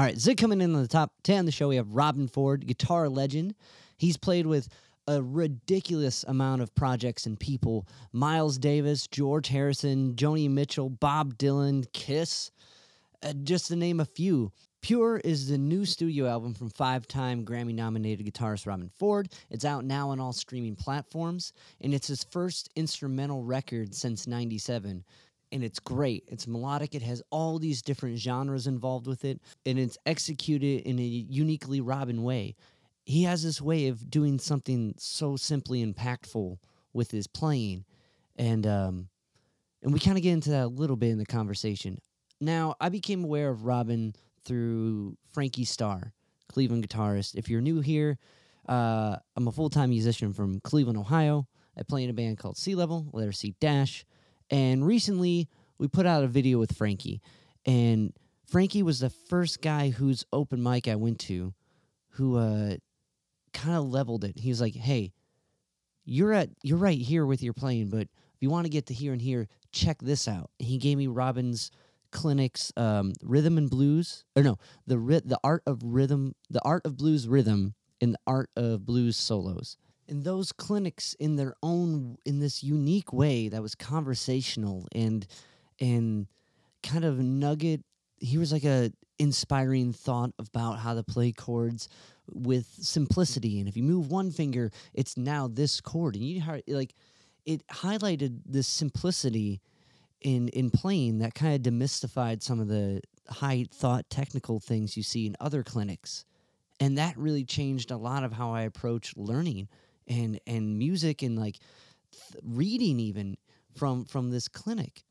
All right, Zig coming in on the top 10 of the show, we have Robben Ford, guitar legend. He's played with a ridiculous amount of projects and people Miles Davis, George Harrison, Joni Mitchell, Bob Dylan, Kiss, uh, just to name a few. Pure is the new studio album from five time Grammy nominated guitarist Robben Ford. It's out now on all streaming platforms, and it's his first instrumental record since 97 and it's great. It's melodic. It has all these different genres involved with it, and it's executed in a uniquely Robben way. He has this way of doing something so simply impactful with his playing, and um, and we kind of get into that a little bit in the conversation. Now, I became aware of Robben through Frankie Starr, Cleveland guitarist. If you're new here, uh, I'm a full time musician from Cleveland, Ohio. I play in a band called Sea Level, letter C dash. And recently, we put out a video with Frankie, and Frankie was the first guy whose open mic I went to, who uh, kind of leveled it. He was like, "Hey, you're at you're right here with your playing, but if you want to get to here and here, check this out." He gave me Robben's clinics, um, rhythm and blues, or no, the ri- the art of rhythm, the art of blues rhythm, and the art of blues solos and those clinics in their own in this unique way that was conversational and and kind of nugget he was like a inspiring thought about how to play chords with simplicity. And if you move one finger it's now this chord. And you like it highlighted this simplicity in in playing that kind of demystified some of the high thought technical things you see in other clinics. And that really changed a lot of how i approach learning and and music and like th- reading even from from this clinic.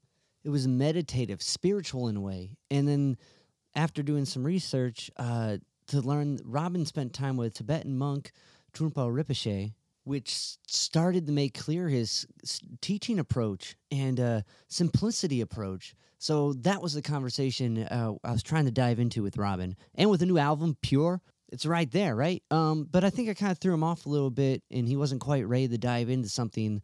It was meditative, spiritual in a way. And then after doing some research uh, to learn, Robben spent time with Tibetan monk Trungpa Rinpoche, which started to make clear his teaching approach and uh, simplicity approach. So that was the conversation uh, I was trying to dive into with Robben and with the new album Pure, it's right there, right? Um, but I think I kind of threw him off a little bit, and he wasn't quite ready to dive into something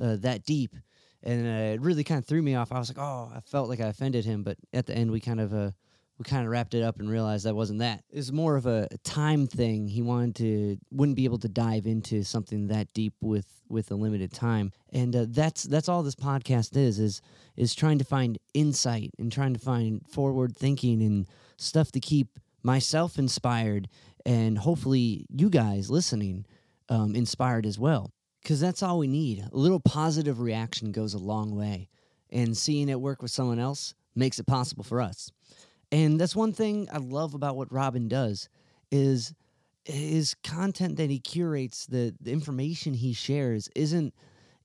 uh, that deep, and uh, it really kind of threw me off. I was like, oh, I felt like I offended him, but at the end, we kind of uh, we kind of wrapped it up and realized that wasn't that. It was more of a, time thing. He wanted to wouldn't be able to dive into something that deep with with a limited time, and uh, that's that's all this podcast is is is trying to find insight and trying to find forward thinking and stuff to keep myself inspired and hopefully you guys listening um, inspired as well. Because that's all we need. A little positive reaction goes a long way. And seeing it work with someone else makes it possible for us. And that's one thing I love about what Robben does is his content that he curates, the, the information he shares isn't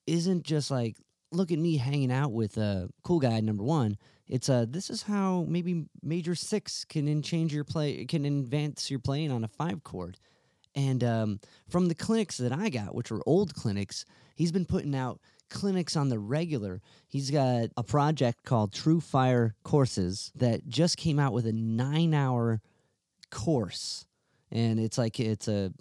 isn't just like look at me hanging out with a cool guy number one it's a this is how maybe major six can in change your play can advance your playing on a five chord. And um, from the clinics that i got which were old clinics he's been putting out clinics on the regular. He's got a project called TrueFire courses that just came out with a nine hour course. And it's like it's a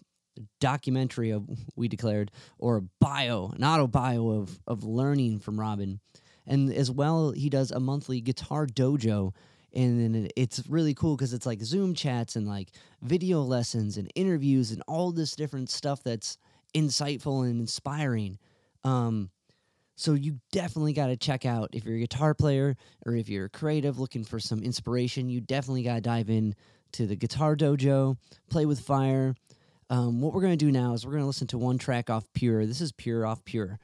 documentary of we declared or a bio an auto bio of of learning from robben and as well he does a monthly guitar dojo. And it's really cool because it's like zoom chats and like video lessons and interviews and all this different stuff that's insightful and inspiring. Um, so you definitely got to check out if you're a guitar player or if you're creative looking for some inspiration you definitely got to dive in to the guitar dojo play with fire. Um, what we're going to do now is we're going to listen to one track off pure. This is pure off pure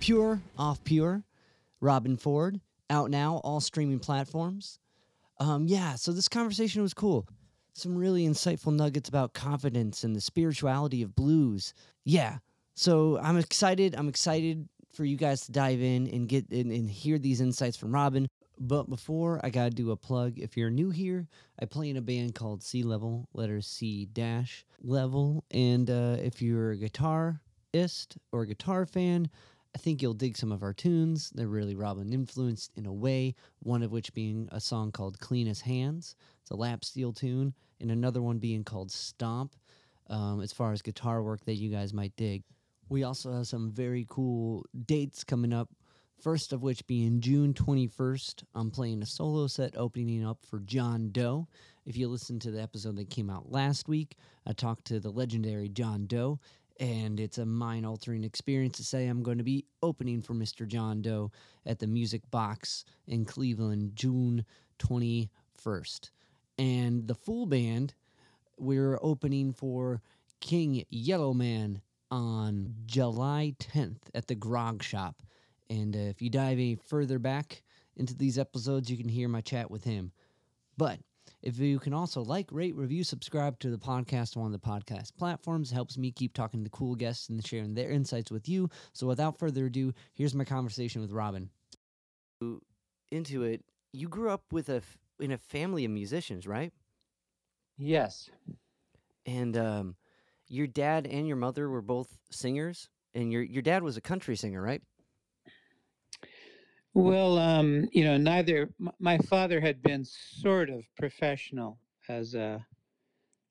Pure off Pure, Robben Ford, out now, all streaming platforms. Um, yeah, so this conversation was cool. Some really insightful nuggets about confidence and the spirituality of blues. Yeah, so I'm excited. I'm excited for you guys to dive in and get in and hear these insights from Robben. But before I gotta do a plug, if you're new here, I play in a band called C Level, letter C dash level. And uh, if you're a guitarist or a guitar fan, I think you'll dig some of our tunes. They're really Robben influenced in a way, one of which being a song called Clean as Hands. It's a lap steel tune, and another one being called Stomp, um, as far as guitar work that you guys might dig. We also have some very cool dates coming up. First of which being June 21st, I'm playing a solo set opening up for John Doe. If you listen to the episode that came out last week, I talked to the legendary John Doe, and it's a mind altering experience to say I'm going to be opening for Mr. John Doe at the Music Box in Cleveland, June 21st. And the full band, we're opening for King Yellowman on July 10th at the Grog Shop. And uh, if you dive any further back into these episodes, you can hear my chat with him. But if you can also like, rate, review, subscribe to the podcast on one of the podcast platforms, it helps me keep talking to cool guests and sharing their insights with you. So without further ado, here's my conversation with Robben. Into it, you grew up with a in a family of musicians, right? Yes. And um, your dad and your mother were both singers, and your your dad was a country singer, right? Well, um, you know, neither my father had been sort of professional as a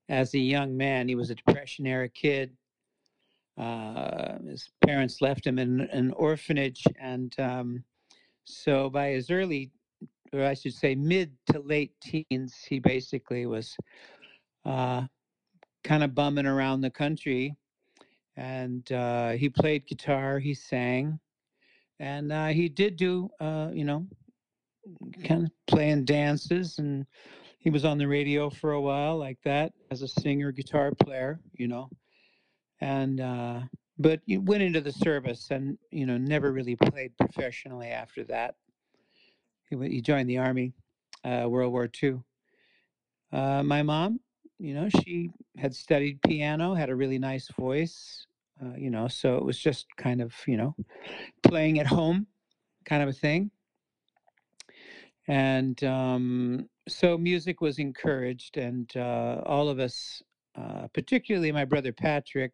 as a young man. He was a depression era kid. Uh, his parents left him in an orphanage, and um, so by his early, or I should say, mid to late teens, he basically was uh, kind of bumming around the country, and uh, he played guitar, he sang, and uh, he did do, uh, you know, kind of playing dances, and he was on the radio for a while like that as a singer, guitar player, you know, and uh, but he went into the service and you know never really played professionally after that. He, he joined the army, uh, World War II. Uh, my mom, you know, she had studied piano, had a really nice voice, uh, you know, so it was just kind of, you know, playing at home kind of a thing. And um, so music was encouraged, and uh, all of us, uh, particularly my brother Patrick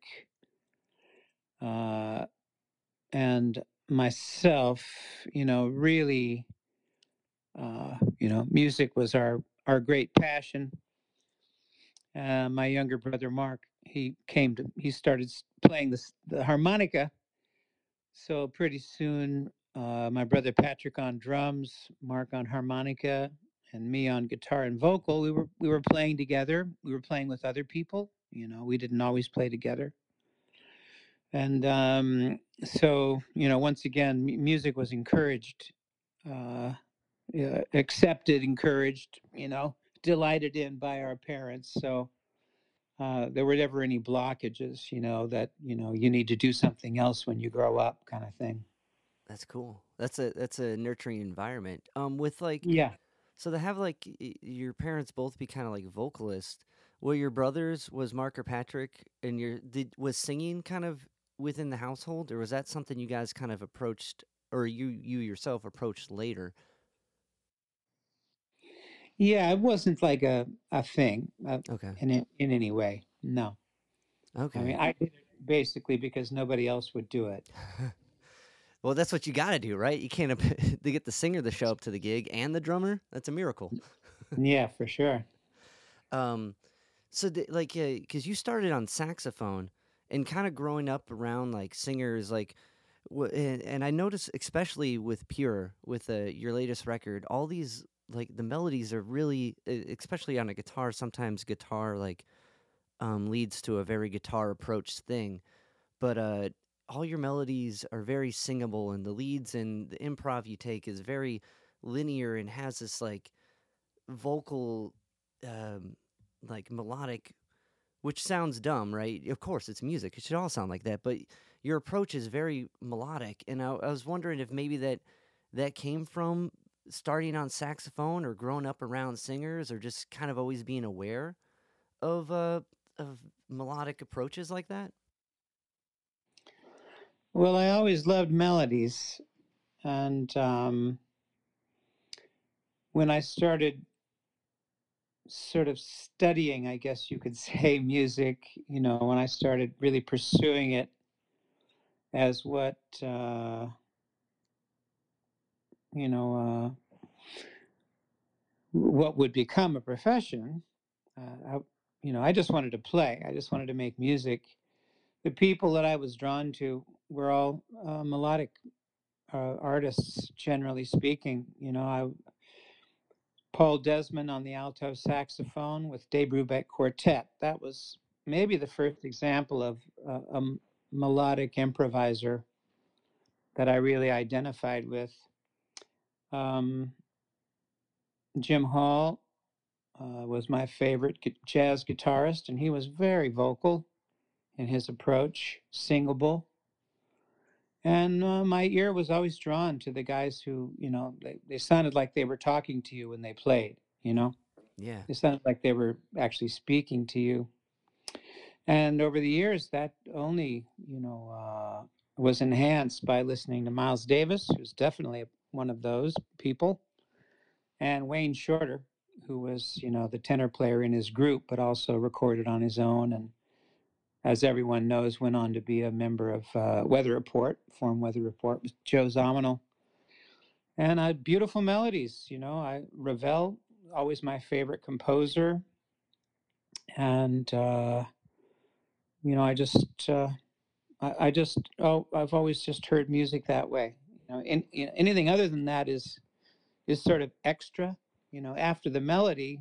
uh, and myself, you know, really, uh, you know, music was our, our great passion my younger brother Mark, he came to, he started playing the, the harmonica. So pretty soon, uh, my brother Patrick on drums, Mark on harmonica, and me on guitar and vocal. We were we were playing together. We were playing with other people. You know, we didn't always play together. And um, so, you know, once again, m- music was encouraged, uh, accepted, encouraged. You know, delighted in by our parents. So uh, there were never any blockages, you know, that you know you need to do something else when you grow up, kind of thing. That's cool. That's a that's a nurturing environment. Um, with like Yeah. so to have like your parents both be kind of like vocalists. Were your brothers was Mark or Patrick, and your did was singing kind of within the household, or was that something you guys kind of approached, or you you yourself approached later? Yeah, it wasn't like a a thing uh, Okay. in in any way. No, Okay. I mean I did it basically because nobody else would do it. well, that's what you got to do, right? You can't to get the singer to show up to the gig and the drummer. That's a miracle. Yeah, for sure. Um, so the, like, because you started on saxophone and kind of growing up around like singers, like, and, and I noticed especially with Pure, with uh, your latest record, all these like the melodies are really, especially on a guitar. Sometimes guitar like um, leads to a very guitar approach thing, but uh, all your melodies are very singable, and the leads and the improv you take is very linear and has this like vocal um like melodic which sounds dumb, right? Of course, it's music. It should all sound like that, but your approach is very melodic, and I, I was wondering if maybe that that came from starting on saxophone or growing up around singers or just kind of always being aware of uh, of melodic approaches like that? Well, I always loved melodies, and um, when I started sort of studying, I guess you could say, music, you know, when I started really pursuing it as what, uh, you know, uh, what would become a profession, uh, I, you know, I just wanted to play. I just wanted to make music. The people that I was drawn to were all uh, melodic uh, artists, generally speaking. You know, I Paul Desmond on the alto saxophone with Dave Brubeck Quartet. That was maybe the first example of uh, a melodic improviser that I really identified with. Um, Jim Hall uh, was my favorite jazz guitarist, and he was very vocal in his approach, singable. And uh, my ear was always drawn to the guys who, you know, they, they sounded like they were talking to you when they played, you know? Yeah. It sounded like they were actually speaking to you. And over the years, that only, you know, uh, was enhanced by listening to Miles Davis, who's definitely one of those people, and Wayne Shorter, who was, you know, the tenor player in his group, but also recorded on his own and as everyone knows, went on to be a member of uh, Weather Report, form Weather Report with Joe Zawinul. And uh, beautiful melodies, you know. I Ravel, always my favorite composer, and uh, you know, I just, uh, I, I, just, oh, I've always just heard music that way. You know, in, in, anything other than that is is sort of extra. You know, after the melody,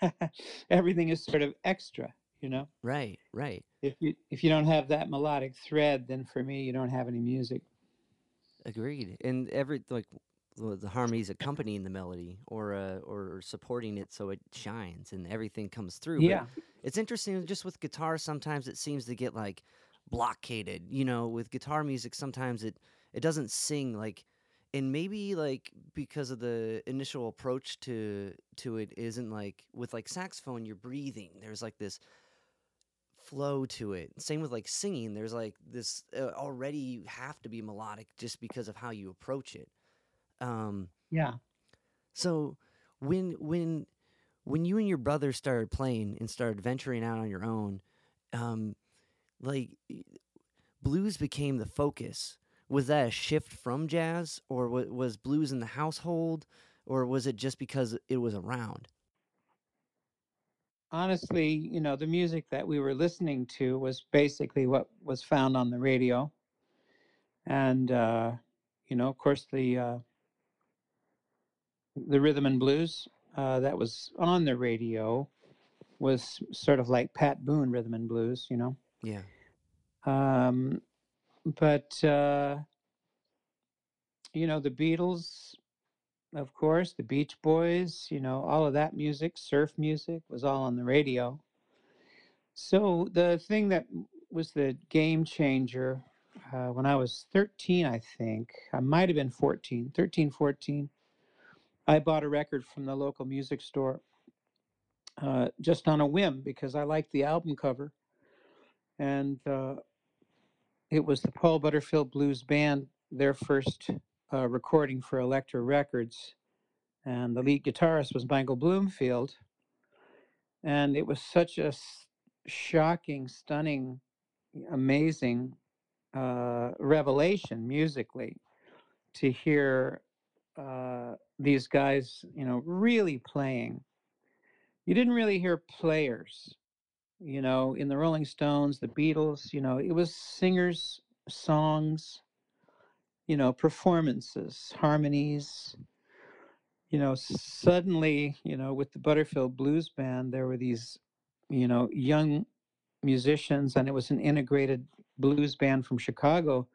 everything is sort of extra you know? Right right. If you if you don't have that melodic thread then for me you don't have any music. Agreed and every like the harmonies accompanying the melody or uh, or supporting it so it shines and everything comes through yeah. but it's interesting just with guitar sometimes it seems to get like blockaded you know with guitar music sometimes it it doesn't sing like and maybe like because of the initial approach to to it isn't like with like saxophone you're breathing there's like this flow to it. Same with like singing. There's like this uh, already you have to be melodic just because of how you approach it. Um, yeah. So when when when you and your brother started playing and started venturing out on your own, um, like blues became the focus. Was that a shift from jazz, or was blues in the household, or was it just because it was around? honestly, you know, the music that we were listening to was basically what was found on the radio. And, uh, you know, of course, the, uh, the rhythm and blues uh, that was on the radio was sort of like Pat Boone rhythm and blues, you know? Yeah. Um, but, uh, you know, the Beatles of course, the Beach Boys, you know, all of that music, surf music was all on the radio. So the thing that was the game changer uh, when I was 13, I think, I might have been 14, 13, 14, I bought a record from the local music store uh, just on a whim because I liked the album cover. And uh, it was the Paul Butterfield Blues Band, their first uh, recording for Elektra Records, and the lead guitarist was Michael Bloomfield. And it was such a shocking, stunning, amazing uh, revelation musically to hear uh, these guys, you know, really playing. You didn't really hear players, you know, in the Rolling Stones, the Beatles, you know, it was singers, songs, you know, performances, harmonies. You know, suddenly, you know, with the Butterfield Blues Band, there were these, you know, young musicians, and it was an integrated blues band from Chicago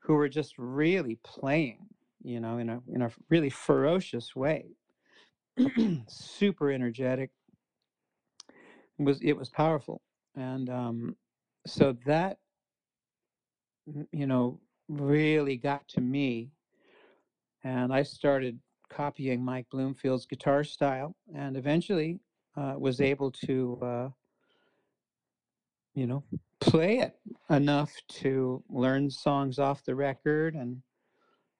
who were just really playing, you know, in a in a really ferocious way. Super energetic. Was it was powerful, and um, so that you know really got to me, and I started copying Mike Bloomfield's guitar style, and eventually uh, was able to uh, you know play it enough to learn songs off the record and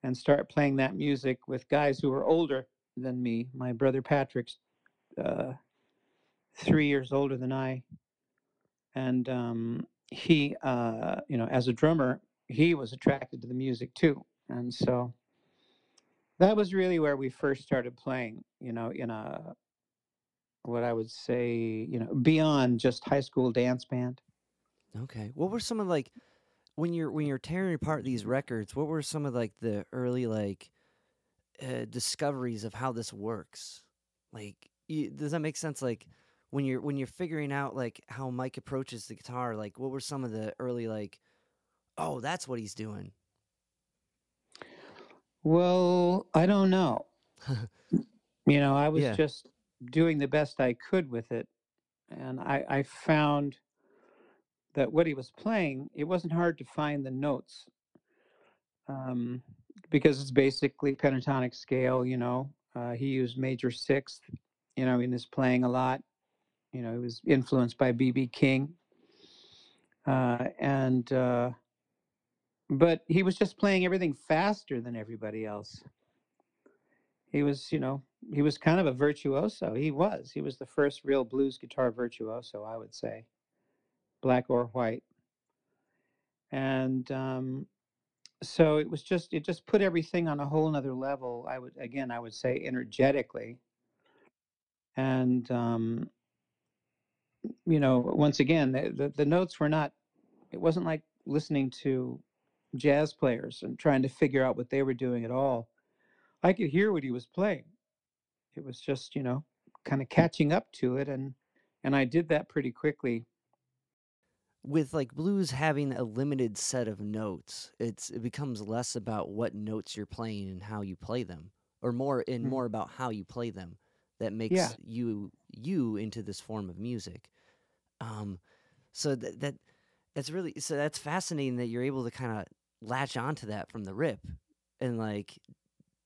and start playing that music with guys who were older than me. My brother Patrick's uh, three years older than I, and um, he, uh, you know, as a drummer, he was attracted to the music too, and so that was really where we first started playing. You know, in a what I would say, you know, beyond just high school dance band. Okay. What were some of like when you're when you're tearing apart these records? What were some of like the early like uh, discoveries of how this works? Like, y does that make sense? Like when you're when you're figuring out like how Mike approaches the guitar, like what were some of the early like, oh, that's what he's doing? Well, I don't know. You know, I was Yeah. just doing the best I could with it, and I, I found that what he was playing, it wasn't hard to find the notes um, because it's basically pentatonic scale. You know, uh, he used major sixth. You know, in his playing a lot. You know, he was influenced by B.B. King, uh, and uh, but he was just playing everything faster than everybody else. He was, you know, he was kind of a virtuoso. He was. He was the first real blues guitar virtuoso, I would say, black or white. And um, so it was just, it just put everything on a whole nother level. I would, again, I would say energetically. And, um, you know, once again, the, the, the notes were not, it wasn't like listening to jazz players and trying to figure out what they were doing at all. I could hear what he was playing. It was just, you know, kind of catching up to it and and I did that pretty quickly. With like blues having a limited set of notes, it's it becomes less about what notes you're playing and how you play them, or more and Mm. more about how you play them. That makes Yeah. you you into this form of music. Um, so that that that's really so that's fascinating that you're able to kind of latch onto that from the rip and like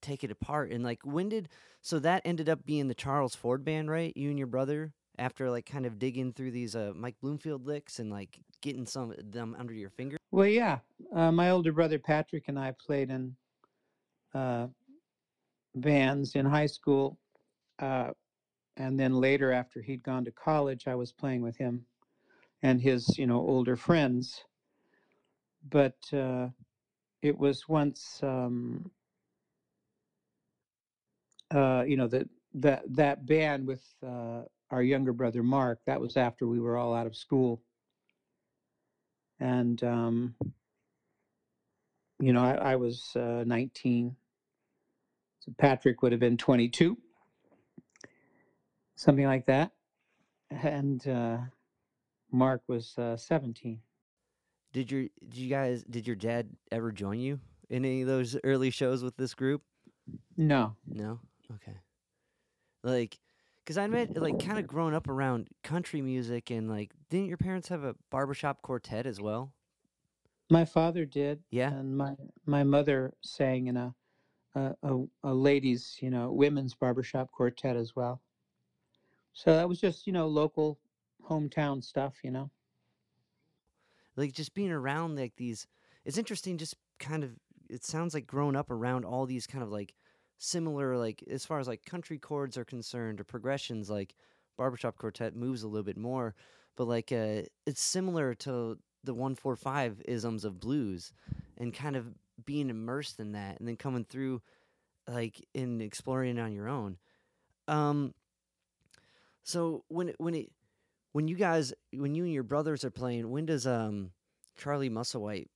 take it apart and like when did so that ended up being the Charles Ford band, right? You and your brother after like kind of digging through these uh Mike Bloomfield licks and like getting some of them under your finger. Well, yeah. Uh, my older brother Patrick and I played in uh, bands in high school. And then later, after he'd gone to college, I was playing with him and his, you know, older friends. But uh, it was once, um, uh, you know, that that that band with uh, our younger brother Mark. That was after we were all out of school, and um, you know, I, I was uh, 19. So Patrick would have been 22, something like that, and uh, Mark was uh, 17. Did your did you guys did your dad ever join you in any of those early shows with this group? No, No? Okay. Like cuz I met like kind of growing up around country music and like didn't your parents have a barbershop quartet as well? my father did, Yeah. and my my mother sang in a a, a, a ladies, you know, women's barbershop quartet as well. So that was just, you know, local hometown stuff, you know. like just being around like these it's interesting just kind of it sounds like growing up around all these kind of like similar like as far as like country chords are concerned or progressions like barbershop quartet moves a little bit more but like uh it's similar to the 145 isms of blues and kind of being immersed in that and then coming through like in exploring it on your own um so when when it when you guys when you and your brothers are playing when does um charlie musselwhite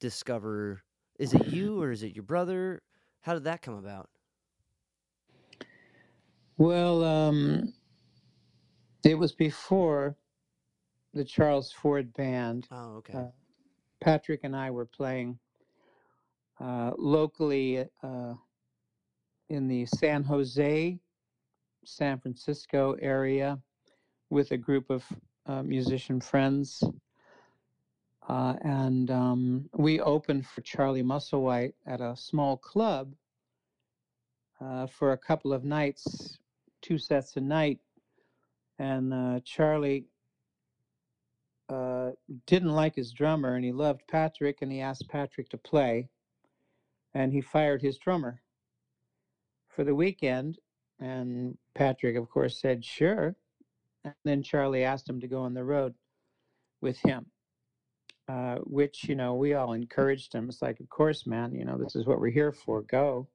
discover is it you or is it your brother? How did that come about? Well, um, it was before the Charles Ford band. oh okay. Uh, Patrick and I were playing uh, locally uh, in the San Jose, San Francisco area with a group of uh, musician friends. Uh, and um, we opened for Charlie Musselwhite at a small club uh, for a couple of nights, two sets a night. And uh, Charlie uh, didn't like his drummer and he loved Patrick and he asked Patrick to play. And he fired his drummer for the weekend. And Patrick, of course, said, sure. And then Charlie asked him to go on the road with him, uh, which, you know, we all encouraged him. It's like, of course, man, you know, this is what we're here for. Go.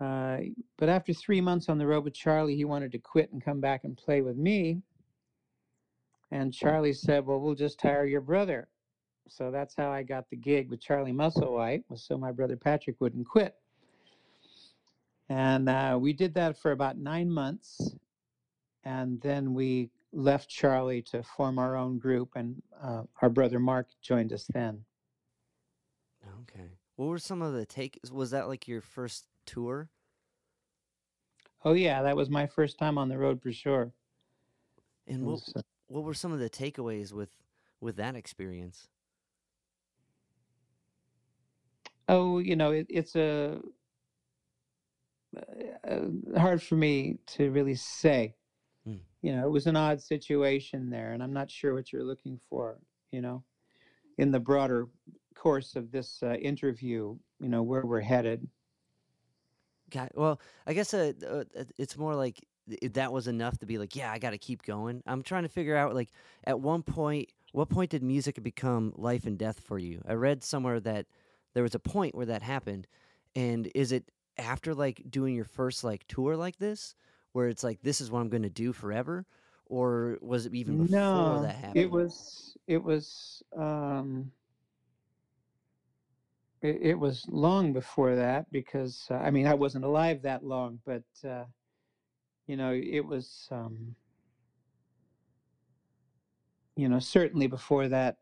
Uh, but after three months on the road with Charlie, he wanted to quit and come back and play with me. And Charlie said, Well, we'll just hire your brother. So that's how I got the gig with Charlie Musselwhite, was so my brother Patrick wouldn't quit. And uh, we did that for about nine months. And then we left Charlie to form our own group, and uh, our brother Mark joined us then. Okay. What were some of the take? Was that like your first tour? Oh, yeah, that was my first time on the road for sure. And what, was, uh, what were some of the takeaways with, with that experience? Oh, you know, it, it's a hard for me to really say. Mm. You know, it was an odd situation there, and I'm not sure what you're looking for. You know, in the broader course of this uh, interview, you know, where we're headed. Got well. I guess uh, uh, it's more like that was enough to be like, yeah, I got to keep going. I'm trying to figure out like at one point, what point did music become life and death for you? I read somewhere that there was a point where that happened, and is it after like doing your first like tour like this, where it's like this is what I'm going to do forever, or was it even before no, that happened? It was. It was. Um, it, it was long before that because uh, I mean I wasn't alive that long, but uh, you know it was. Um, you know, certainly before that,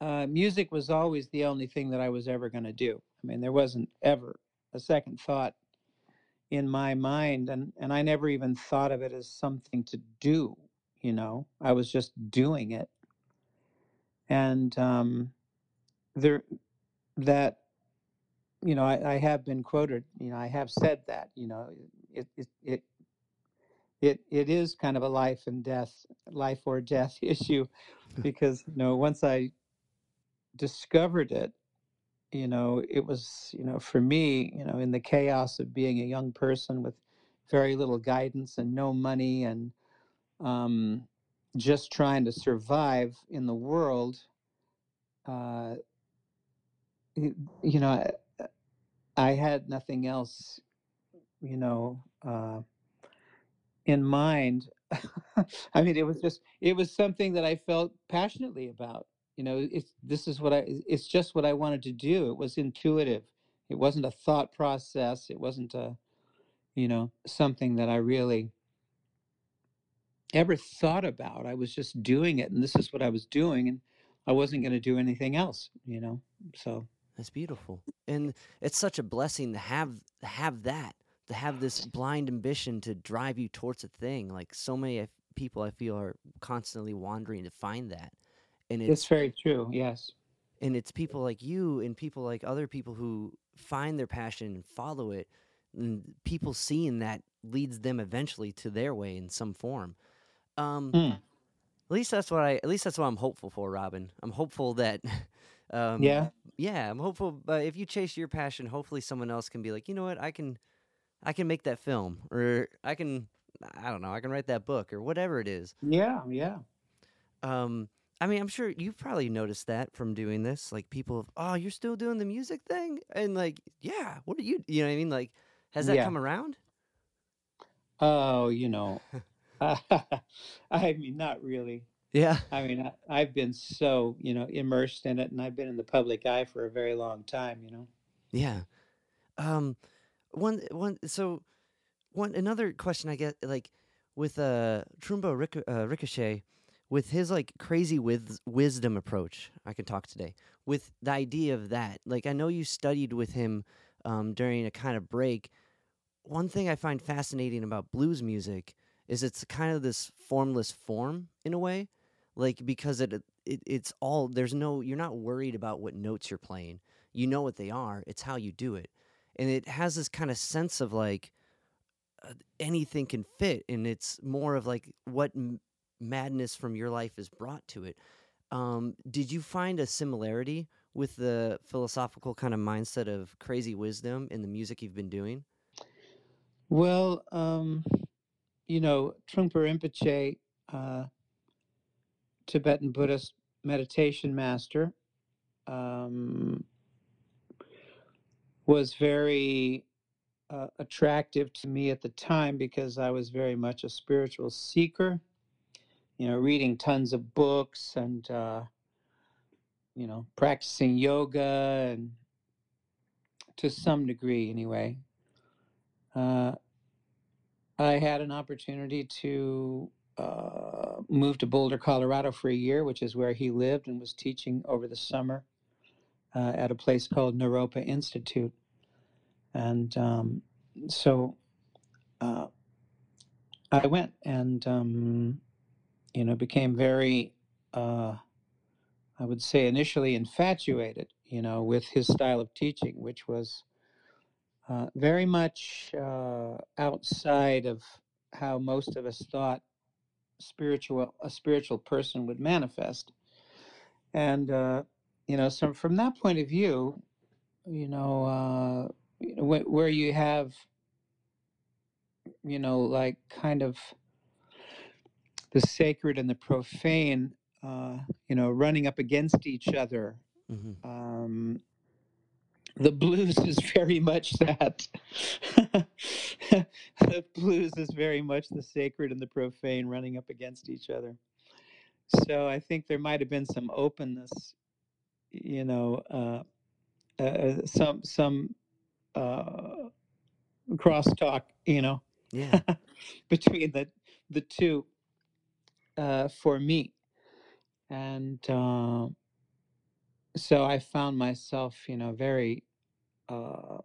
uh, music was always the only thing that I was ever going to do. I mean, there wasn't ever a second thought in my mind and and I never even thought of it as something to do you know? I was just doing it. And um there that you know I, I have been quoted you know I have said that you know it it it it, it is kind of a life and death life or death issue because you know once I discovered it you know, it was, you know, for me, you know, in the chaos of being a young person with very little guidance and no money and um, just trying to survive in the world, uh, you know, I, I had nothing else, you know, uh, in mind. I mean, it was just, it was something that I felt passionately about you know it's this is what i it's just what i wanted to do. It was intuitive. It wasn't a thought process. It wasn't a you know something that i really ever thought about. I was just doing it and this is what i was doing and i wasn't going to do anything else you know so. That's beautiful and it's such a blessing to have have that to have this blind ambition to drive you towards a thing like so many people i feel are constantly wandering to find that and it's, it's very true yes. and it's people like you and people like other people who find their passion and follow it and people seeing that leads them eventually to their way in some form. Um mm. at least that's what i at least that's what i'm hopeful for robben. I'm hopeful that um yeah? yeah i'm hopeful but if you chase your passion hopefully someone else can be like you know what? I can i can make that film or i can i don't know i can write that book or whatever it is. Yeah yeah. Um I mean, I'm sure you've probably noticed that from doing this. Like people, oh, you're still doing the music thing, and like, yeah, what are you? You know what I mean? Like, has that yeah. come around? Oh, you know, I mean, not really. Yeah. I mean, I, have been so you know immersed in it, and I've been in the public eye for a very long time. You know. Yeah. Um, one one so one another question I get like with uh Trumbo Ric- uh, Ricochet with his like crazy with wisdom approach i can talk today with the idea of that like i know you studied with him um, during a kind of break one thing i find fascinating about blues music is it's kind of this formless form in a way, like because it, it it's all there's no you're not worried about what notes you're playing. You know what they are. It's how you do it, and it has this kind of sense of like uh, anything can fit, and it's more of like what m- madness from your life is brought to it. Um, did you find a similarity with the philosophical kind of mindset of crazy wisdom in the music you've been doing? Well, um, you know, Trungpa Rinpoche, uh, Tibetan Buddhist meditation master, um, was very uh, attractive to me at the time because I was very much a spiritual seeker. You know, reading tons of books and uh, you know practicing yoga and to some degree anyway. Uh, I had an opportunity to uh, move to Boulder, Colorado for a year, which is where he lived and was teaching over the summer uh, at a place called Naropa Institute. And um, so uh, I went and, um, you know, became very, uh, I would say, initially infatuated, you know, with his style of teaching, which was uh, very much uh, outside of how most of us thought spiritual a spiritual person would manifest. And uh, you know, so from that point of view, you know, uh, you know, wh- where you have, you know, like kind of the sacred and the profane, uh, you know, running up against each other. Mm-hmm. Um, the blues is very much that. the blues is very much the sacred and the profane running up against each other. So I think there might have been some openness, you know, uh, uh, some some uh, crosstalk, you know, Yeah. between the the two uh, for me, and uh, so I found myself, you know, very uh,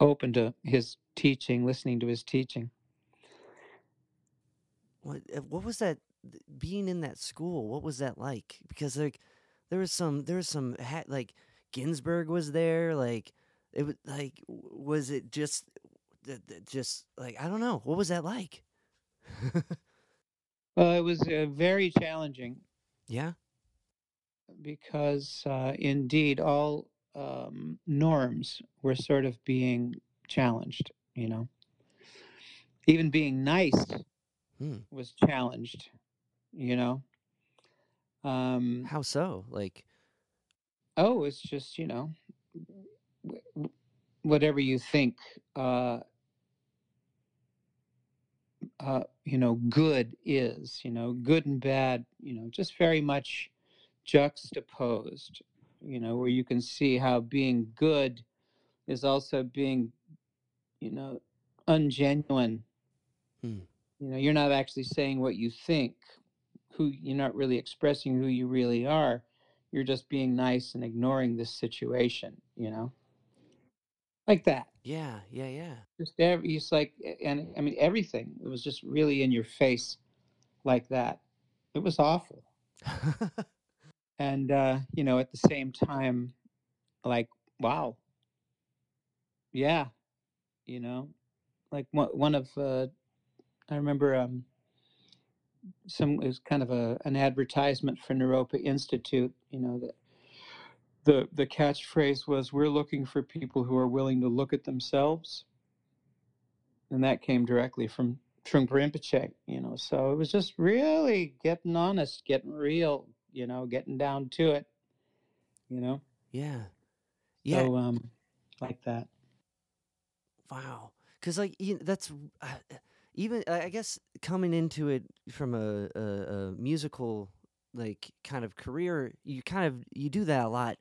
open to his teaching, listening to his teaching. What uh, what was that being in that school? What was that like? Because like there was some there was some ha- like Ginsberg was there. Like it was like was it just just like I don't know. What was that like? Well, it was uh, very challenging yeah. because uh, indeed all um, norms were sort of being challenged, you know. Even being nice Hmm. was challenged, you know. Um, How so? Like oh, it's just, you know, w- w- whatever you think, uh, uh, you know, good is, you know, good and bad, you know, just very much juxtaposed, you know, where you can see how being good is also being, you know, ungenuine. Hmm. You know, you're not actually saying what you think, who you're not really expressing who you really are. You're just being nice and ignoring this situation, you know, like that. yeah, yeah, yeah. Just every, it's like, and I mean, everything. It was just really in your face like that. It was awful. And, uh, you know, at the same time, like, wow, yeah, you know, like one, one of, uh, I remember um, some, it was kind of a, an advertisement for Naropa Institute, you know, that the, the catchphrase was, we're looking for people who are willing to look at themselves. And that came directly from Trungpa Rinpoche, you know, so it was just really getting honest, getting real, you know, getting down to it, you know. yeah. Yeah. So um, like that. Wow. Because like you that's uh, even I I guess coming into it from a, a, a musical like kind of career, you kind of you do that a lot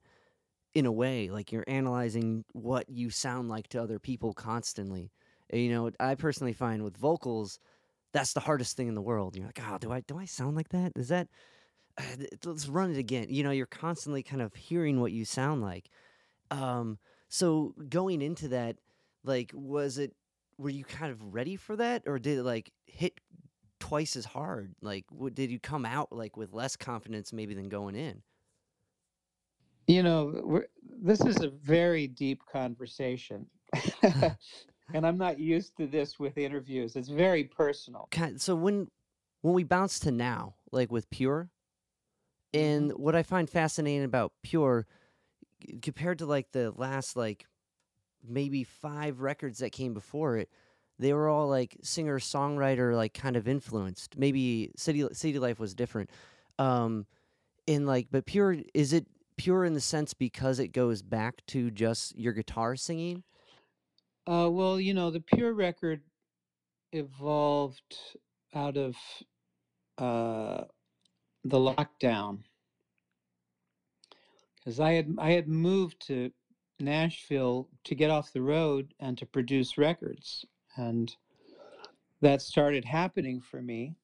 in a way. Like you're analyzing what you sound like to other people constantly. You know, I personally find with vocals, that's the hardest thing in the world. You're like, oh, do I do I sound like that? Is that? Let's run it again. You know, you're constantly kind of hearing what you sound like. Um, so going into that, like, was it? Were you kind of ready for that, or did it like hit twice as hard? Like, what, did you come out like with less confidence maybe than going in? You know, we're, this is a very deep conversation. and I'm not used to this with interviews. It's very personal. So when when we bounce to now, like with Pure, and Mm-hmm. what I find fascinating about Pure compared to like the last like maybe five records that came before it, they were all like singer songwriter like kind of influenced. Maybe City City Life was different. Um in like but Pure is it pure in the sense because it goes back to just your guitar singing? Uh, well, you know, the Pure record evolved out of uh, the lockdown because I had I had moved to Nashville to get off the road and to produce records, and that started happening for me.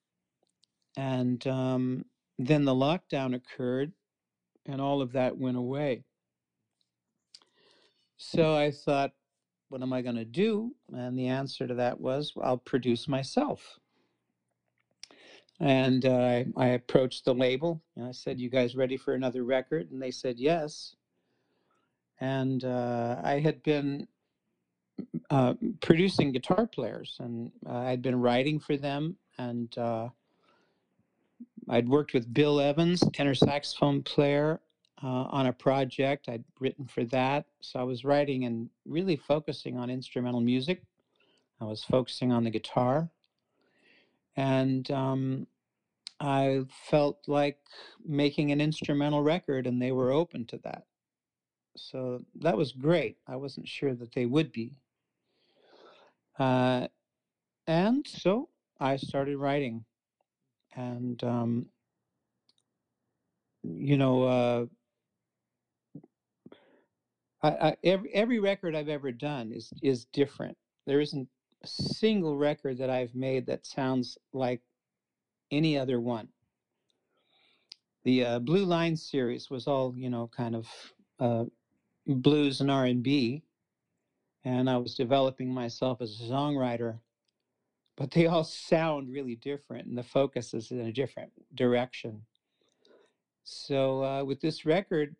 And um, then the lockdown occurred, and all of that went away. So I thought, what am I going to do? And the answer to that was, well, I'll produce myself. And uh, I, approached the label and I said, You guys ready for another record? And they said, Yes. And uh, I had been uh, producing guitar players and uh, I'd been writing for them. And uh, I'd worked with Bill Evans, tenor saxophone player, uh, on a project. I'd written for that. So I was writing and really focusing on instrumental music. I was focusing on the guitar. And um, I felt like making an instrumental record, and they were open to that. So that was great. I wasn't sure that they would be. Uh, and so I started writing. And, um, you know, uh, I, I, every every record I've ever done is is different. There isn't a single record that I've made that sounds like any other one. The uh, Blue Line series was all you know, kind of uh, blues and R and B, and I was developing myself as a songwriter. But they all sound really different, and the focus is in a different direction. So uh, with this record,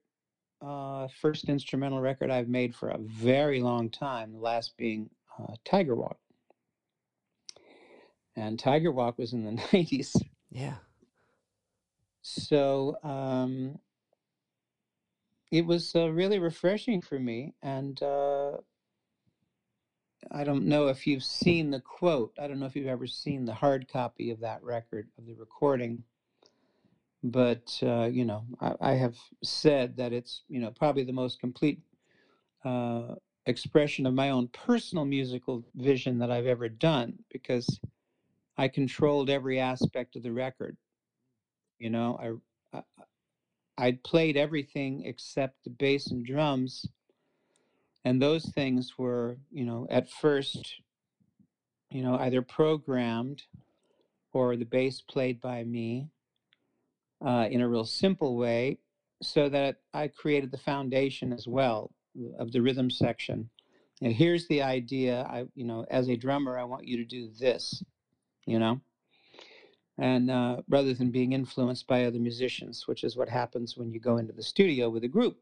uh, first instrumental record I've made for a very long time, the last being uh, Tiger Walk. And Tiger Walk was in the 90s. Yeah. So um, it was uh, really refreshing for me. And uh, I don't know if you've seen the quote. I don't know if you've ever seen the hard copy of that record, of the recording. But, uh, you know, I, I have said that it's, you know, probably the most complete uh, expression of my own personal musical vision that I've ever done because I controlled every aspect of the record. You know, I, I I'd played everything except the bass and drums, and those things were, you know, at first, you know, either programmed or the bass played by me uh, in a real simple way, so that I created the foundation as well of the rhythm section. And here's the idea. I, you know, as a drummer, I want you to do this. You know, and uh, rather than being influenced by other musicians, which is what happens when you go into the studio with a group.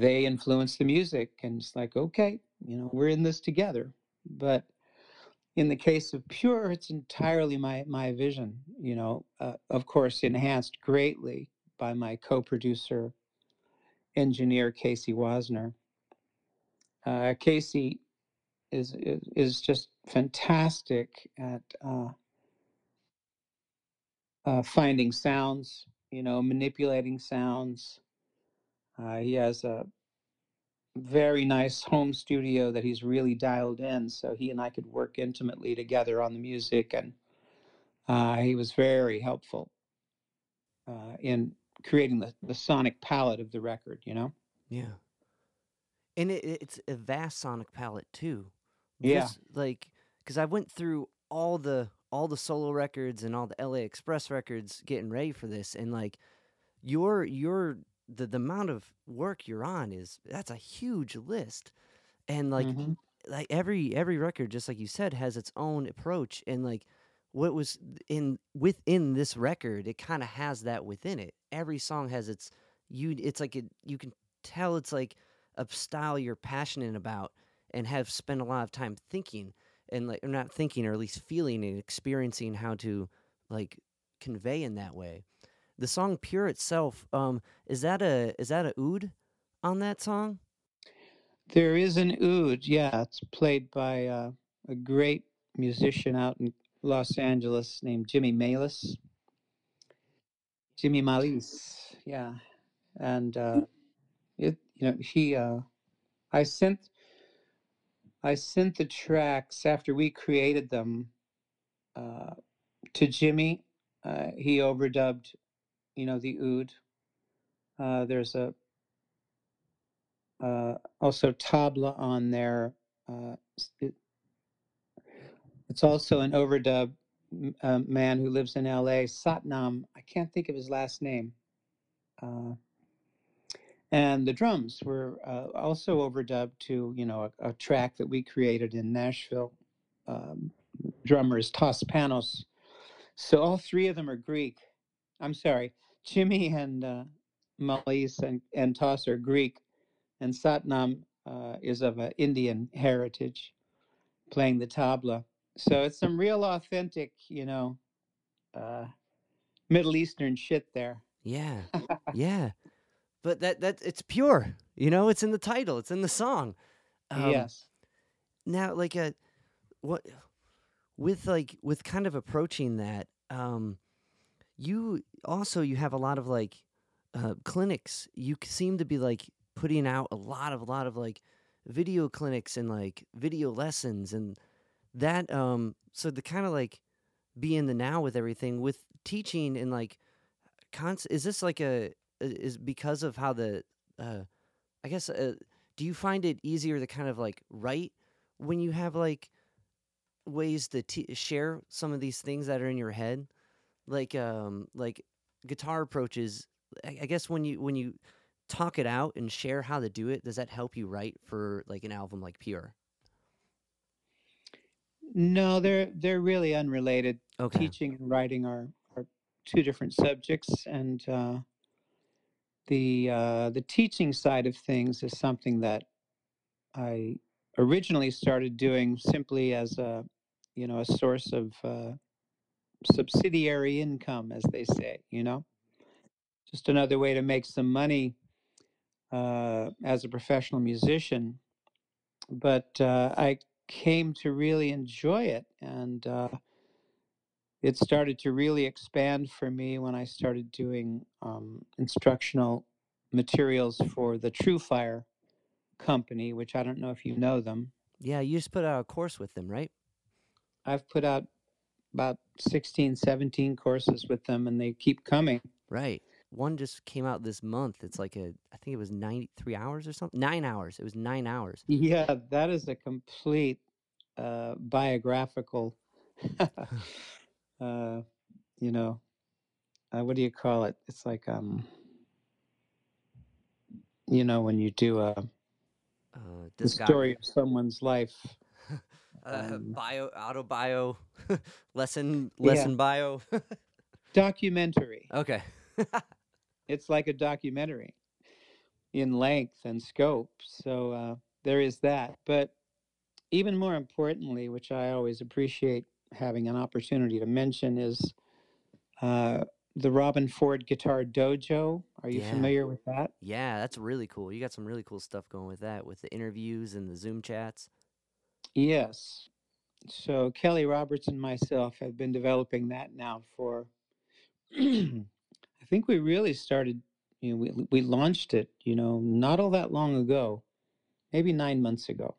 They influence the music, and it's like, okay, you know, we're in this together. But in the case of Pure, it's entirely my my vision. You know, uh, of course, enhanced greatly by my co-producer, engineer Casey Wasner. Uh, Casey is, is is just fantastic at uh, uh, finding sounds, you know, manipulating sounds. Uh, he has a very nice home studio that he's really dialed in, so he and I could work intimately together on the music, and uh, he was very helpful uh, in creating the, the sonic palette of the record. You know, Yeah. And it, it's a vast sonic palette too. Yeah. This, like, because I went through all the all the solo records and all the LA Express records getting ready for this, and like, your your the the amount of work you're on is that's a huge list, and like Mhm. like every every record, just like you said, has its own approach, and like what was in within this record, it kind of has that within it. Every song has its you. It's like it, you can tell it's like a style you're passionate about and have spent a lot of time thinking and like or not thinking or at least feeling and experiencing how to like convey in that way. The song "Pure" itself, um, is that a is that a oud on that song? There is an oud, yeah. It's played by uh, a great musician out in Los Angeles named Jimmy Malis. Jimmy Malis, yeah. And uh, it, you know, he, uh, I sent, I sent the tracks after we created them uh, to Jimmy. Uh, he overdubbed, you know, the oud. Uh, there's a uh, also tabla on there. Uh, it, it's also an overdub uh, man who lives in L.A. Satnam. I can't think of his last name. Uh, and the drums were uh, also overdubbed to you know a, a track that we created in Nashville. Um, drummer is Tos Panos. So all three of them are Greek. I'm sorry, Jimmy and uh, and, and Tos are Greek, and Satnam uh, is of an Indian heritage, playing the tabla. So it's some real authentic, you know, uh, Middle Eastern shit there. Yeah, yeah. But that that it's pure. You know, it's in the title. It's in the song. Um, yes. Now, like a what with like with kind of approaching that, um, you also you have a lot of like uh, clinics. You seem to be like putting out a lot of a lot of like video clinics and like video lessons and that um so the kind of like be in the now with everything with teaching and like cons is this like a is because of how the uh i guess uh, do you find it easier to kind of like write when you have like ways to t- share some of these things that are in your head like um like guitar approaches I, I guess when you when you talk it out and share how to do it does that help you write for like an album like pure No, they're they're really unrelated. okay Teaching and writing are are two different subjects, and uh, the uh, the teaching side of things is something that I originally started doing simply as a you know a source of uh, subsidiary income, as they say. You know, just another way to make some money uh, as a professional musician. But uh, I came to really enjoy it, and uh, it started to really expand for me when I started doing um, instructional materials for the TrueFire company, which I don't know if you know them. yeah you just put out a course with them right I've put out about 16, 17 courses with them, and they keep coming. Right. One just came out this month. It's like a, I think it was 93 hours or something. Nine hours. It was nine hours. Yeah, that is a complete uh, biographical, uh, you know, uh, what do you call it? It's like, um, you know, when you do a Uh, the story of someone's life. Uh, um, bio, auto bio, lesson, Yeah. lesson bio. Documentary. okay. It's like a documentary in length and scope. So uh, there is that. But even more importantly, which I always appreciate having an opportunity to mention, is uh, the Robben Ford Guitar Dojo. Are you Yeah. familiar with that? yeah, that's really cool. You got some really cool stuff going with that, with the interviews and the Zoom chats. Yes. So Kelly Roberts and myself have been developing that now for, I think we really started, you know, we, we launched it, you know, not all that long ago, maybe nine months ago.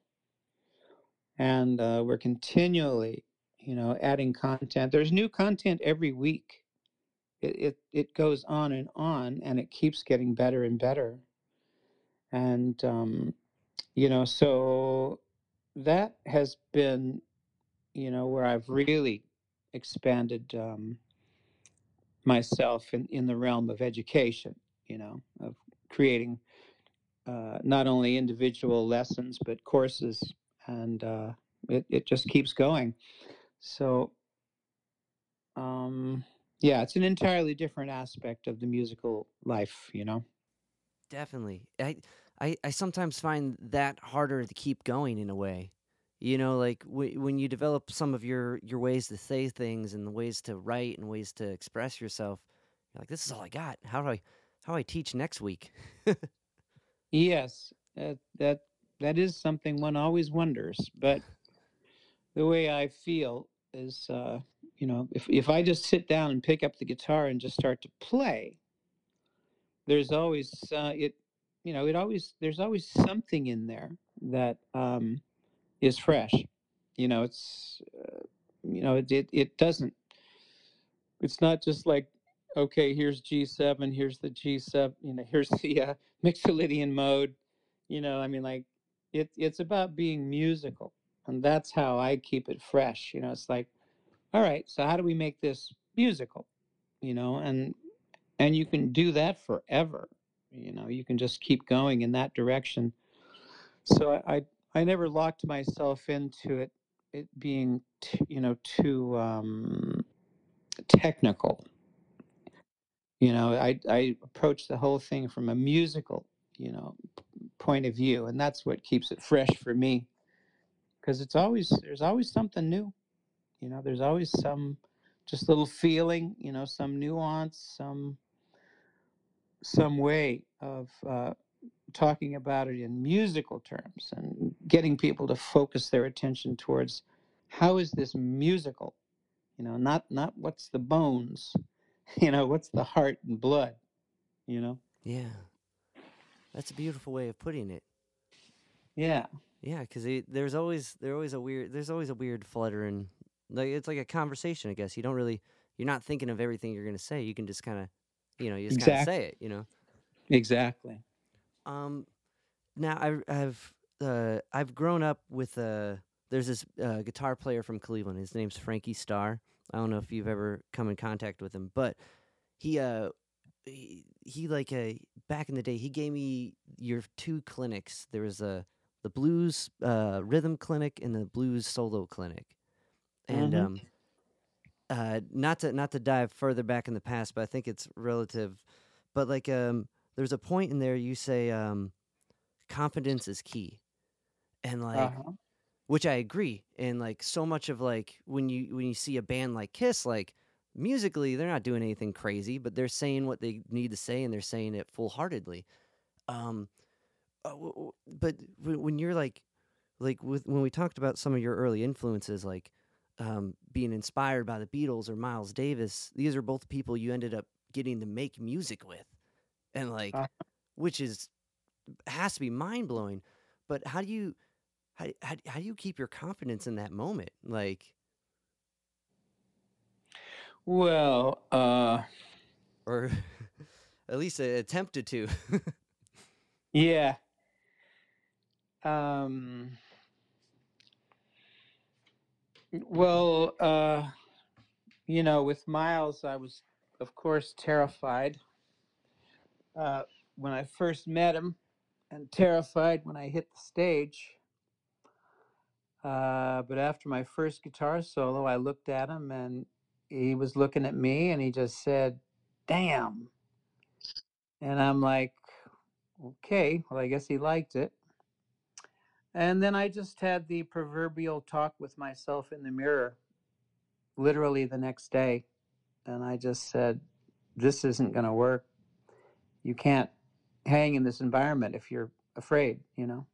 And uh, we're continually, you know, adding content. There's new content every week. It, it, it goes on and on, and it keeps getting better and better. And, um, you know, so that has been you know where i've really expanded um, myself in, in the realm of education you know of creating uh, not only individual lessons but courses and uh, it, it just keeps going so um, yeah, it's an entirely different aspect of the musical life, you know. Definitely. I, I, I sometimes find that harder to keep going in a way. You know, like w- when you develop some of your your ways to say things and the ways to write and ways to express yourself, you're like, this is all I got. How do I, how do I teach next week? Yes, that that that is something one always wonders. But the way I feel is, uh, you know, if if I just sit down and pick up the guitar and just start to play, there's always uh, it, you know, it always there's always something in there that um, is fresh. You know, it's uh, you know it, it it doesn't. It's not just like okay, here's G7, here's the G7, you know, here's the uh, Mixolydian mode. You know, I mean, like it it's about being musical, and that's how I keep it fresh. You know, it's like, all right, so how do we make this musical? You know, and and you can do that forever. You know, you can just keep going in that direction. So I I, I never locked myself into it it being t- you know too um, technical. You know, I I approach the whole thing from a musical you know point of view, and that's what keeps it fresh for me because it's always there's always something new. You know, there's always some just little feeling. You know, some nuance, some some way of uh, talking about it in musical terms and getting people to focus their attention towards how is this musical you know not not what's the bones you know what's the heart and blood you know yeah, that's a beautiful way of putting it. yeah Yeah, because there's always there's always a weird there's always a weird fluttering. Like it's like a conversation, I guess. You don't really you're not thinking of everything you're gonna say. You can just kind of, you know, you just kind of say it. You know. exactly Um. Now I've I've uh I've grown up with uh there's this uh, guitar player from Cleveland. His name's Frankie Starr. I don't know if you've ever come in contact with him, but he uh he, he like uh back in the day he gave me your two clinics. There was a the blues uh rhythm clinic and the blues solo clinic. And mm-hmm. um uh not to not to dive further back in the past, but I think it's relative. But like um there's a point in there you say um confidence is key. And like uh-huh which I agree. And like so much of like when you when you see a band like Kiss, like musically they're not doing anything crazy, but they're saying what they need to say and they're saying it full heartedly. Um, uh, but when you're like like with when we talked about some of your early influences, like um, being inspired by the Beatles or Miles Davis, these are both people you ended up getting to make music with, and like, uh, which is has to be mind blowing. But how do you how, how how do you keep your confidence in that moment? Like, well uh or at least attempted to. yeah um well uh you know with miles i was of course terrified uh when i first met him and terrified when i hit the stage Uh, but after my first guitar solo, I looked at him and he was looking at me and he just said, Damn. And I'm like, Okay, well, I guess he liked it. And then I just had the proverbial talk with myself in the mirror, literally the next day. And I just said, This isn't going to work. You can't hang in this environment if you're afraid, you know?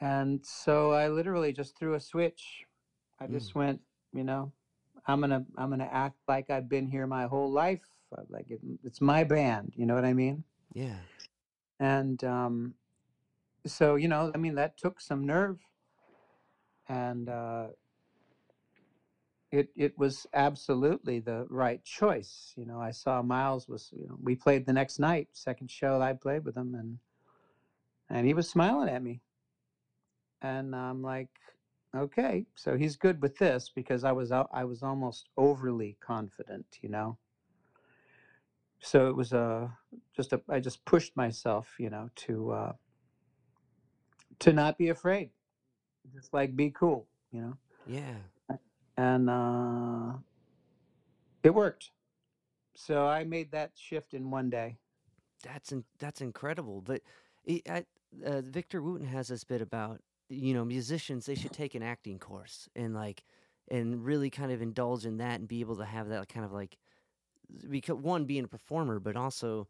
And so I literally just threw a switch. I Mm. just went, you know, I'm gonna I'm gonna act like I've been here my whole life. Like it, it's my band. You know what I mean? Yeah. And um, so you know, I mean, that took some nerve, and uh, it it was absolutely the right choice. You know, I saw Miles was. You know, we played the next night, second show I played with him, and and he was smiling at me, and I'm like, okay, so he's good with this because I was I was almost overly confident, you know. So it was a just a I just pushed myself, you know, to uh, to not be afraid, just like be cool, you know. Yeah. And uh, it worked. So I made that shift in one day. That's in, that's incredible. But it, I, uh, Victor Wooten has this bit about you know musicians they should take an acting course and like and really kind of indulge in that and be able to have that kind of like because one being a performer but also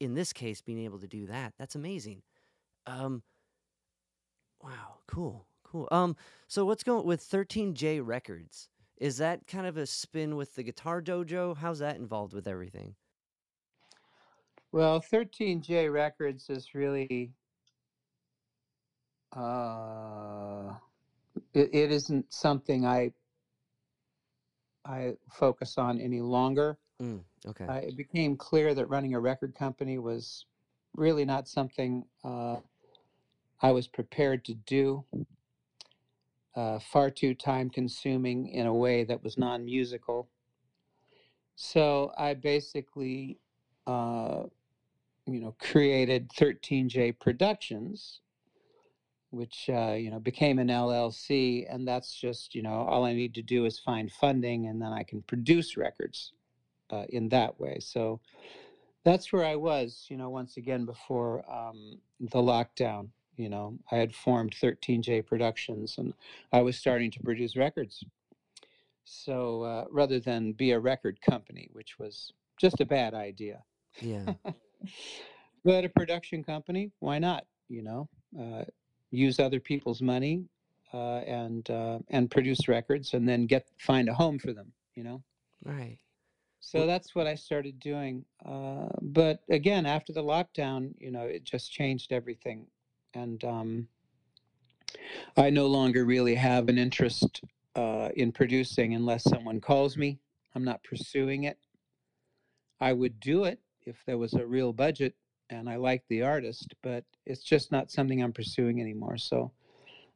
in this case being able to do that that's amazing um wow cool cool. Um so what's going with 13j records? Is that kind of a spin with the guitar dojo? How's that involved with everything? Well, 13J Records is really uh, it, it isn't something I I focus on any longer. mm, okay. Uh, it became clear that running a record company was really not something uh, I was prepared to do. Uh, far too time consuming in a way that was non musical. So I basically, uh, you know, created 13J Productions, which, uh, you know, became an LLC. And that's just, you know, all I need to do is find funding and then I can produce records uh, in that way. So that's where I was, you know, once again before um, the lockdown. You know, I had formed 13J Productions and I was starting to produce records. So uh, rather than be a record company, which was just a bad idea, yeah but a production company, why not? You know, uh, use other people's money uh, and uh, and produce records, and then get find a home for them. You know. right So Well- that's what I started doing. Uh, but again, after the lockdown, you know, it just changed everything. And um, I no longer really have an interest uh, in producing unless someone calls me. I'm not pursuing it. I would do it if there was a real budget and I liked the artist, but it's just not something I'm pursuing anymore. So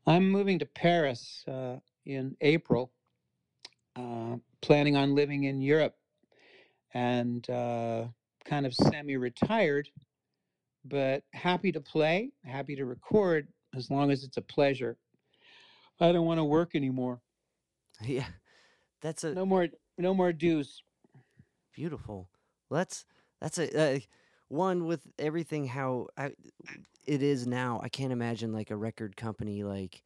I'm moving to Paris uh, in April, uh, planning on living in Europe and uh, kind of semi retired, but happy to play, happy to record as long as it's a pleasure. I don't want to work anymore. yeah that's a No more, no more dues. Beautiful. Well, that's that's a uh, one with everything how I, it is now. I can't imagine like a record company like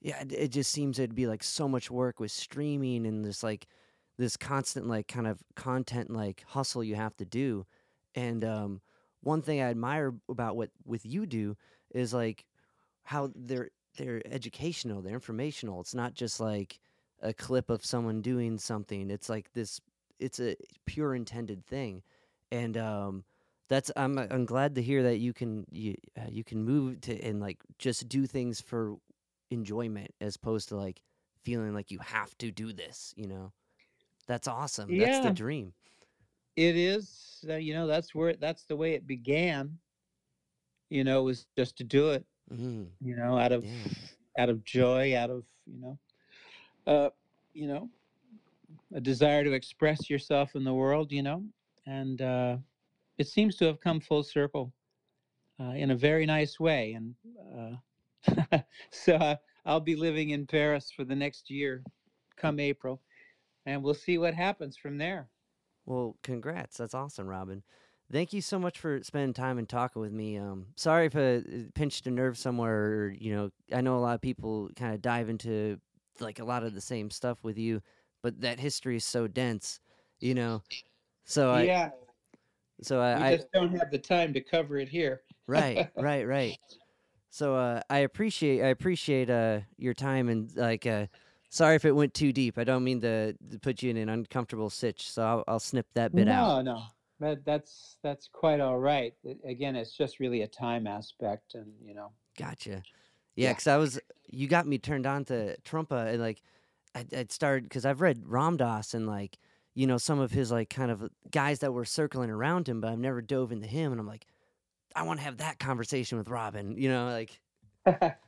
yeah. It, it just seems it'd be like so much work with streaming and this like this constant like kind of content like hustle you have to do. And um, one thing I admire about what with you do is like how they're they're educational, they're informational. It's not just like a clip of someone doing something. It's like this it's a pure intended thing. And um that's i'm i'm glad to hear that you can you uh, you can move to and like just do things for enjoyment as opposed to like feeling like you have to do this you know? That's awesome. That's the dream It is, uh, you know, that's where that's the way it began. You know, was just to do it. mm, You know, out of yeah out of joy, out of you know, uh, you know, a desire to express yourself in the world. You know, and uh, it seems to have come full circle uh, in a very nice way. And uh, so uh, I'll be living in Paris for the next year, come April, and we'll see what happens from there. Well congrats that's awesome robben. Thank you so much for spending time and talking with me um sorry if i uh, pinched a nerve somewhere or you know i know a lot of people kind of dive into like a lot of the same stuff with you but that history is so dense you know? So i yeah, so we i, I just don't have the time to cover it here. right right right. So uh i appreciate i appreciate uh your time and like uh sorry if it went too deep. I don't mean to, to put you in an uncomfortable sitch so i'll, I'll snip that bit out. No, no, that, that's that's quite all right. Again, it's just really a time aspect, and you know, gotcha. Yeah Yeah. because i was you got me turned on to Trungpa and like i i'd started because i've read Ram Dass and like you know some of his like kind of guys that were circling around him but i've never dove into him and i'm like i want to have that conversation with robben you know like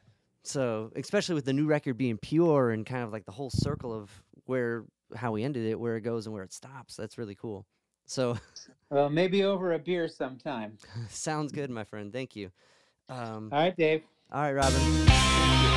So, especially with the new record being pure and kind of like the whole circle of where how we ended it, where it goes and where it stops, that's really cool. So, well, maybe over a beer sometime. sounds good, my friend. Thank you. Um, All right, Dave. all right, Robben.